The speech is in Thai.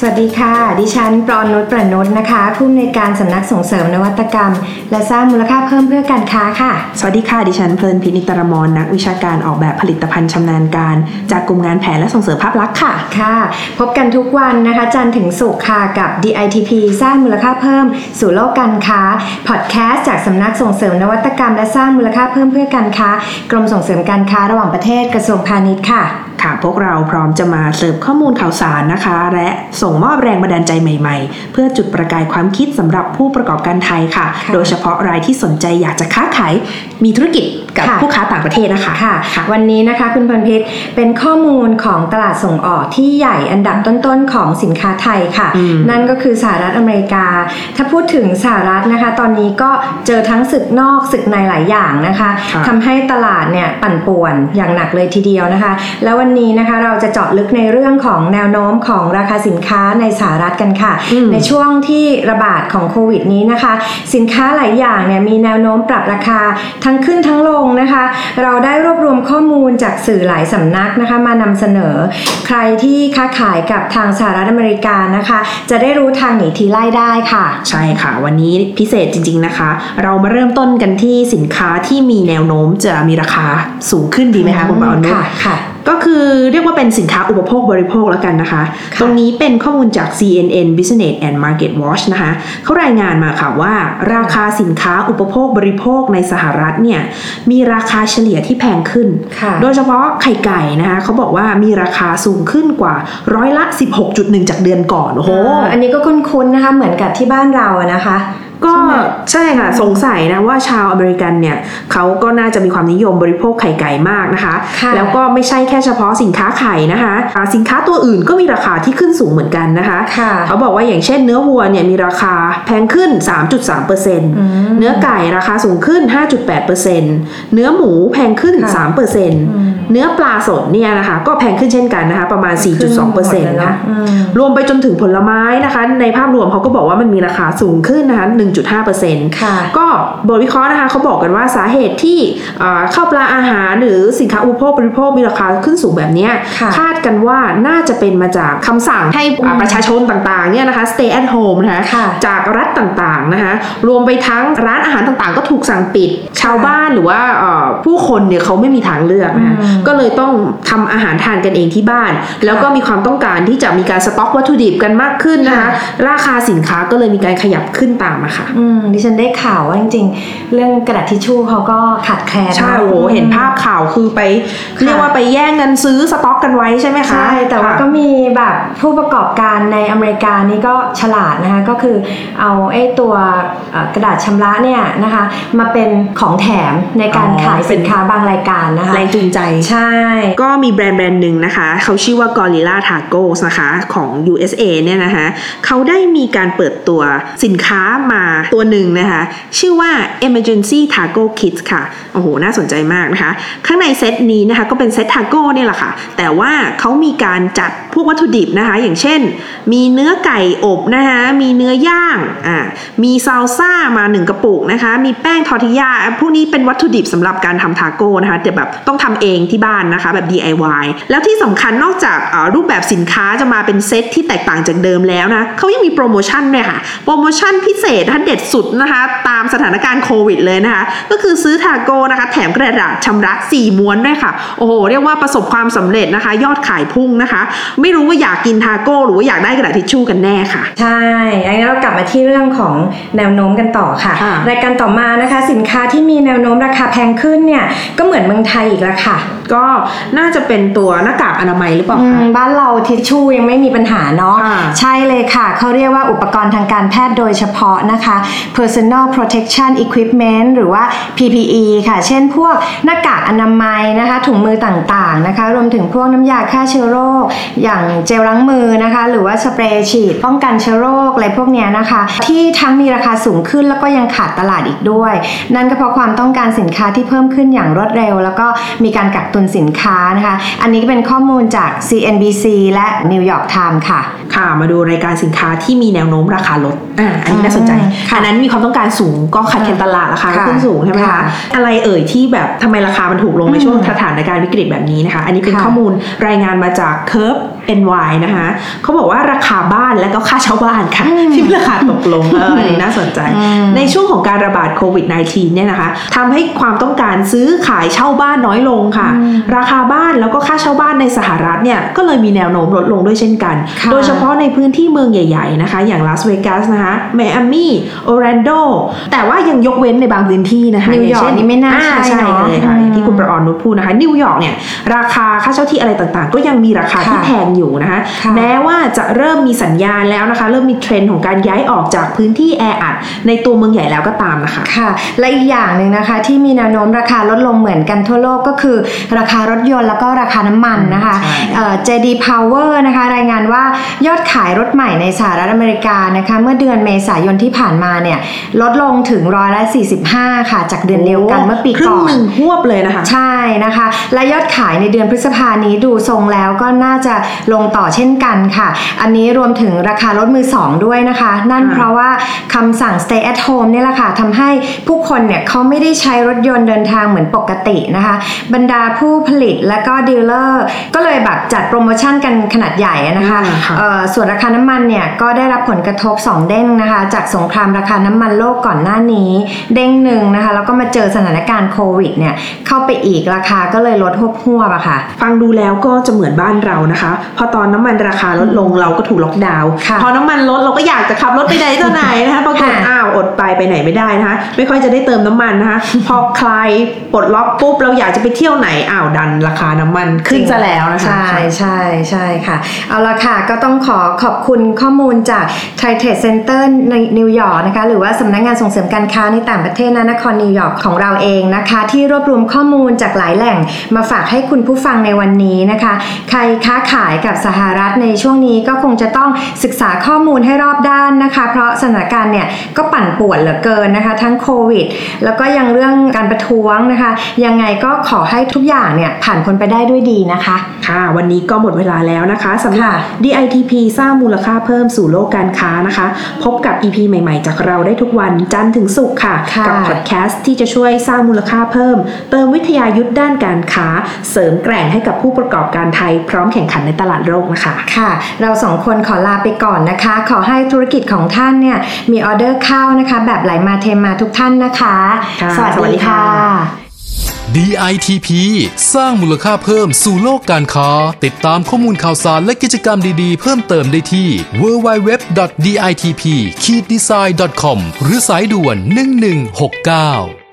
สวัสดีค่ะ ดิฉันปรอนนุชประนุชนะคะผู้อำนวยการสำนักส่งเสริมนวัตกรรม และสร้างมูลค่าเพิ่มเพื่อการค้าค่ะ สวัสดีค่ะ ดิฉันเพลินพินิตรมรนักวิชาการออกแบบผลิตภัณฑ์ชำนาญการ จากกลุ่มงานแผนและส่งเสริมภาพลักษณ์ค่ะค่ะ พบกันทุกวันนะคะ จันทร์ถึงศุกร์ค่ะกับ DITP สร้างมูลค่าเพิ่ม สู่โลกการค้าพอดแคสต์จากสำนักส่งเสริมนวัตกรรม และสร้างมูลค่าเพิ่มเพื่อการค้ากรมส่งเสริมการค้าระหว่างประเทศกระทรวงพาณิชย์ค่ะ ค่ะพวกเราพร้อมจะมาเสิร์ฟข้อมูลข่าวสารนะคะ และส่งมอบแรงบันดาลใจใหม่ๆ เพื่อจุดประกายความคิดสำหรับผู้ประกอบการไทยค่ะค่ะโดยเฉพาะรายที่สนใจอยากจะค้าขายมีธุรกิจ กับค่ะผู้ค้าต่างประเทศนะคะค่ะ วันนี้นะคะคุณพลพิษเป็นข้อมูลของตลาดส่งออกที่ใหญ่อันดับต้นๆของสินค้าไทยค่ะอืมนั่นก็คือสหรัฐอเมริกา ถ้าพูดถึงสหรัฐนะคะ ตอนนี้ก็เจอทั้งศึกนอกศึกในหลายอย่างนะคะค่ะทำให้ตลาดเนี่ยปั่นป่วนอย่างหนักเลยทีเดียวนะคะ แล้ววันนี้นะคะเราจะเจาะลึกในเรื่องของแนวโน้มของราคาสินค้าในสหรัฐกันค่ะอืมในช่วงที่ระบาดของโควิดนี้นะคะ สินค้าหลายอย่างเนี่ยมีแนวโน้มปรับราคาทั้งขึ้นทั้งลงนะคะ เราได้รวบรวมข้อมูลจากสื่อหลายสำนักนะคะ มานำเสนอ ใครที่ค้าขายกับทางสหรัฐอเมริกานะคะ จะได้รู้ทางหนีทีไล่ได้ค่ะ ใช่ค่ะ วันนี้พิเศษจริง ๆนะคะ เรามาเริ่มต้นกันที่สินค้าที่มีแนวโน้มจะมีราคาสูงขึ้นดีไหมคะคุณปาอนุชค่ะค่ะ ก็คือเรียกว่าเป็นสินค้าอุปโภคบริโภคแล้วกันนะคะค่ะตรงนี้เป็นข้อมูลจาก CNN Business and Market Watch นะคะเขารายงานมาค่ะว่า ราคาสินค้าอุปโภคบริโภคในสหรัฐเนี่ยมีราคาเฉลี่ยที่แพงขึ้นค่ะโดยเฉพาะไข่ไก่นะคะเขาบอกว่ามีราคาสูงขึ้นกว่าร้อยละ 16.1 จากเดือนก่อนโอ้โหอันนี้ก็คุ้นๆนะคะเหมือนกับที่บ้านเราอะนะคะ ก็ใช่ไหมใช่ค่ะ สงสัยนะว่าชาวอเมริกันเนี่ยเขาก็น่าจะมีความนิยมบริโภคไข่ไก่มากนะคะค่ะแล้วก็ไม่ใช่แค่เฉพาะสินค้าไข่นะคะอ่าสินค้าตัวอื่นก็มีราคาที่ขึ้นสูงเหมือนกันนะคะค่ะเขาบอกว่าอย่างเช่นเนื้อวัวเนี่ยมีราคาแพงขึ้น 3.3%มเนื้อไก่ราคาสูงขึ้น 5.8%เนื้อหมูแพงขึ้นค่ะ3%เนื้อปลาสดเนี่ยนะคะ ก็แพงขึ้นเช่นกันนะคะ ประมาณ 4.2%นะคะอืมรวมไปจนถึงผลไม้นะคะ ในภาพรวมเขาก็บอกว่ามันมีราคาสูงขึ้นนะคะ 1.5%ค่ะ ก็บทวิเคราะห์นะคะเขาบอกกันว่าสาเหตุที่เอ่อข้าวปลาอาหารหรือสินค้าอุปโภคบริโภคมีราคาขึ้นสูงแบบเนี้ยค่ะคาดกันว่าน่าจะเป็นมาจากคำสั่งให้อ่าประชาชนต่างๆเนี่ยนะคะ stay at home นะคะค่ะจากรัฐต่างๆนะคะ รวมไปทั้งร้านอาหารต่างๆ ก็ถูกสั่งปิด ชาวบ้านหรือว่าเอ่อผู้คนเนี่ยเขาไม่มีทางเลือกนะคะอืมก็เลยต้องทำอาหารทานกันเองที่บ้าน แล้วก็มีความต้องการที่จะมีการสต็อกวัตถุดิบกันมากขึ้นนะคะค่ะราคาสินค้าก็เลยมีการขยับขึ้นตามมาค่ะอืมดิฉันได้ข่าวว่าจริง ๆ เรื่องกระดาษทิชชู่เขาก็ขาดแคลนใช่โอ้โหเห็นภาพข่าวคือไปค่ะเรียกว่าไปแย่งกันซื้อสต็อกกันไว้ใช่ไหมคะใช่แต่ว่าค่ะก็มีแบบผู้ประกอบการในอเมริกานี่ก็ฉลาดนะคะก็คือเอาไอ้ตัวเอ่อกระดาษชำระเนี่ยนะคะมาเป็นของแถมในการอ๋อขายสินค้าบางรายการนะคะแรงจูงใจใช่ ก็มีแบรนด์แบรนด์หนึ่งนะคะ เขาชื่อว่า Gorilla Tacos นะคะของ USA เนี่ยนะคะ เขาได้มีการเปิดตัวสินค้ามาตัวหนึ่งนะคะ ชื่อว่า Emergency Taco Kit ค่ะ โอ้โห น่าสนใจมากนะคะ ข้างในเซตนี้นะคะ ก็เป็นเซตทาโก้เนี่ยแหละค่ะ แต่ว่าเขามีการจัดพวกวัตถุดิบนะคะ อย่างเช่น มีเนื้อไก่อบนะคะ มีเนื้อย่างอ่ามีซาลซ่ามาหนึ่งกระปุกนะคะ มีแป้งทอร์ติยาพวกนี้เป็นวัตถุดิบสำหรับการทำทาโก้นะคะแต่แบบต้องทำเองที่บ้านนะคะ แบบ DIY แล้วที่สำคัญนอกจากเอ่อรูปแบบสินค้าจะมาเป็นเซตที่แตกต่างจากเดิมแล้วนะเขายังมีโปรโมชั่นด้วยค่ะ โปรโมชั่นพิเศษนะคะเด็ดสุดนะคะ ตามสถานการณ์โควิดเลยนะคะ ก็คือซื้อทาโก้นะคะ แถมกระดาษชำระ 4 ม้วนด้วยค่ะ โอ้โห เรียกว่าประสบความสำเร็จนะคะ ยอดขายพุ่งนะคะ ไม่รู้ว่าอยากกินทาโก้หรือว่าอยากได้กระดาษทิชชู่กันแน่ค่ะ ใช่อันนี้เรากลับมาที่เรื่องของแนวโน้มกันต่อค่ะค่ะรายการต่อมานะคะ สินค้าที่มีแนวโน้มราคาแพงขึ้นเนี่ยก็เหมือนเมืองไทยอีกแล้วค่ะก็น่าจะเป็นตัวหน้ากากอนามัยหรือเปล่าอืคะมบ้านเราทิชชู่ยังไม่มีปัญหาเนาะค่ะใช่เลยค่ะ เขาเรียกว่าอุปกรณ์ทางการแพทย์โดยเฉพาะนะคะ personal protection equipment หรือว่า PPE ค่ะ เช่นพวกหน้ากากอนามัยนะคะ ถุงมือต่างๆนะคะ รวมถึงพวกน้ำยาฆ่าเชื้อโรค อย่างเจลล้างมือนะคะ หรือว่าสเปรย์ฉีดป้องกันเชื้อโรคอะไรพวกเนี้ยนะคะ ที่ทั้งมีราคาสูงขึ้นแล้วก็ยังขาดตลาดอีกด้วย นั่นก็เพราะความต้องการสินค้าที่เพิ่มขึ้นอย่างรวดเร็ว แล้วก็มีการกักตุนตุนสินค้านะคะ อันนี้เป็นข้อมูลจาก CNBC และ New York Times ค่ะ ค่ะ มาดูรายการสินค้าที่มีแนวโน้มราคาลด อ่า อันนี้น่าสนใจอืมค่ะอันนั้นมีความต้องการสูงก็ขาดแคลนตลาดราคาก็ค่ะขึ้นสูงใช่ไหมคะค่ะอะไรเอ่ยที่แบบทำไมราคามันถูกลงในอืมช่วงสถานการณ์วิกฤตแบบนี้นะคะ อันนี้เป็นค่ะข้อมูลรายงานมาจาก Curve NY นะคะเขาบอกว่าราคาบ้านและก็ค่าเช่าบ้านค่ะอืมที่ราคาตกลงเอออันนี้น่าสนใจอืมในช่วงของการระบาดโควิด -19 เนี่ยนะคะทำให้ความต้องการซื้อขายเช่าบ้านน้อยลงค่ะ ราคาบ้านแล้วก็ค่าเช่าบ้านในสหรัฐเนี่ยก็เลยมีแนวโน้มลดลงด้วยเช่นกันค่ะโดยเฉพาะในพื้นที่เมืองใหญ่ ๆ นะคะ อย่างลาสเวกัสนะคะไมอามี่ออร์แลนโดแต่ว่ายังยกเว้นในบางพื้นที่นะคะนิวยอร์กางเช่นนี่ไม่น่าอ่าใช่ใช่เนอะเลยค่ะอืมอย่างที่คุณประออนนุชพูดนะคะนิวยอร์กเนี่ยราคาค่าเช่าที่อะไรต่างๆ ก็ยังมีราคาที่ค่ะแพงอยู่นะคะค่ะแม้ว่าจะเริ่มมีสัญญาณแล้วนะคะ เริ่มมีเทรนด์ของการย้ายออกจากพื้นที่แออัดในตัวเมืองใหญ่แล้วก็ตามนะคะค่ะและอีกอย่างหนึ่งนะคะที่มีแนวโน้มราคาลดลงเหมือนกันทั่วโลกก็คือ ราคารถยนต์แล้วก็ราคาน้ำมันนะคะใช่เอ่อ JD Power นะคะรายงานว่ายอดขายรถใหม่ในสหรัฐอเมริกานะคะเมื่อเดือนเมษายนที่ผ่านมาเนี่ยลดลงถึงร้อยละ45 ค่ะ จากเดือนเดียวกันเมื่อปีครึ่ก่งอนหนึ่งหวบเลยนะคะ ใช่นะคะ และยอดขายในเดือนพฤษภานี้ดูทรงแล้วก็น่าจะลงต่อเช่นกันค่ะ อันนี้รวมถึงราคารถมือสองด้วยนะคะ นั่นค่ะเพราะว่าคำสั่ง stay at home นี่แหละค่ะทำให้ผู้คนเนี่ยเขาไม่ได้ใช้รถยนต์เดินทางเหมือนปกตินะคะ บรรดาผู้ผลิตและก็ดีลเลอร์ก็เลยแบบจัดโปรโมชั่นกันขนาดใหญ่นะคะอ่าค่ะเอ่อส่วนราคาน้ำมันเนี่ยก็ได้รับผลกระทบ 2 เด้งนะคะ จากสงครามราคาน้ำมันโลกก่อนหน้านี้ เด้งหนึ่งนะคะแล้วก็มาเจอสถานการณ์โควิดเนี่ยเข้าไปอีกราคาก็เลยลดหวบหวบอะค่ะ ฟังดูแล้วก็จะเหมือนบ้านเรานะคะพอตอนน้ำมันราคาลดลงเราก็ถูกล็อกดาวน์ค่ะพอน้ำมันลดเราก็อยากจะขับรถไปไหนต่อไหนนะคะปรากฏค่ะอ้าวอดไปไปไหนไม่ได้นะคะ ไม่ค่อยจะได้เติมน้ำมันนะคะ พอคลายปลดล็อกปุ๊บเราอยากจะไปเที่ยวไหนอ้าวดันราคาน้ำมันขึ้นซะแล้วนะคะ ใช่ใช่ใช่ค่ะ เอาละค่ะก็ต้องขอขอบคุณข้อมูลจาก Thai Trade Center ในนิวยอร์กนะคะหรือว่าสำนักงานส่งเสริมการค้าในต่างประเทศนะนครนิวยอร์กของเราเองนะคะ ที่รวบรวมข้อมูลจากหลายแหล่งมาฝากให้คุณผู้ฟังในวันนี้นะคะ ใครค้าขายกับสหรัฐในช่วงนี้ก็คงจะต้องศึกษาข้อมูลให้รอบด้านนะคะ เพราะสถานการณ์เนี่ยก็ปั่นป่วนเหลือเกินนะคะ ทั้งโควิด แล้วก็ยังเรื่องการประท้วงนะคะ ยังไงก็ขอให้ทุกอย่างเนี่ยผ่านพ้นไปได้ด้วยดีนะคะ ค่ะ วันนี้ก็หมดเวลาแล้วนะคะสำหรับค่ะ DITP สร้างมูลค่าเพิ่มสู่โลกการค้านะคะ พบกับ EP ใหม่ ๆ จากเราได้ทุกวันจันทร์ถึงศุกร์ค่ะค่ะกัพอดแคสต์ที่จะช่วยสร้างมูลค่าเพิ่ม เติมวิทยายุทธด้านการค้า เสริมแกร่งให้กับผู้ประกอบการไทยพร้อมแข่งขันในตลาดโลกนะคะ ค่ะ เราสองคนขอลาไปก่อนนะคะ ขอให้ธุรกิจของท่านเนี่ยมีออเดอร์เข้านะคะ แบบไหลมาเทมาทุกท่านนะคะค่ะสวัสสวัสดีดีค่ะค่ะ DITP สร้างมูลค่าเพิ่มสู่โลกการค้า ติดตามข้อมูลข่าวสารและกิจกรรมดีๆ เพิ่มเติมได้ที่ www.ditp-design.com หรือสายด่วน 1169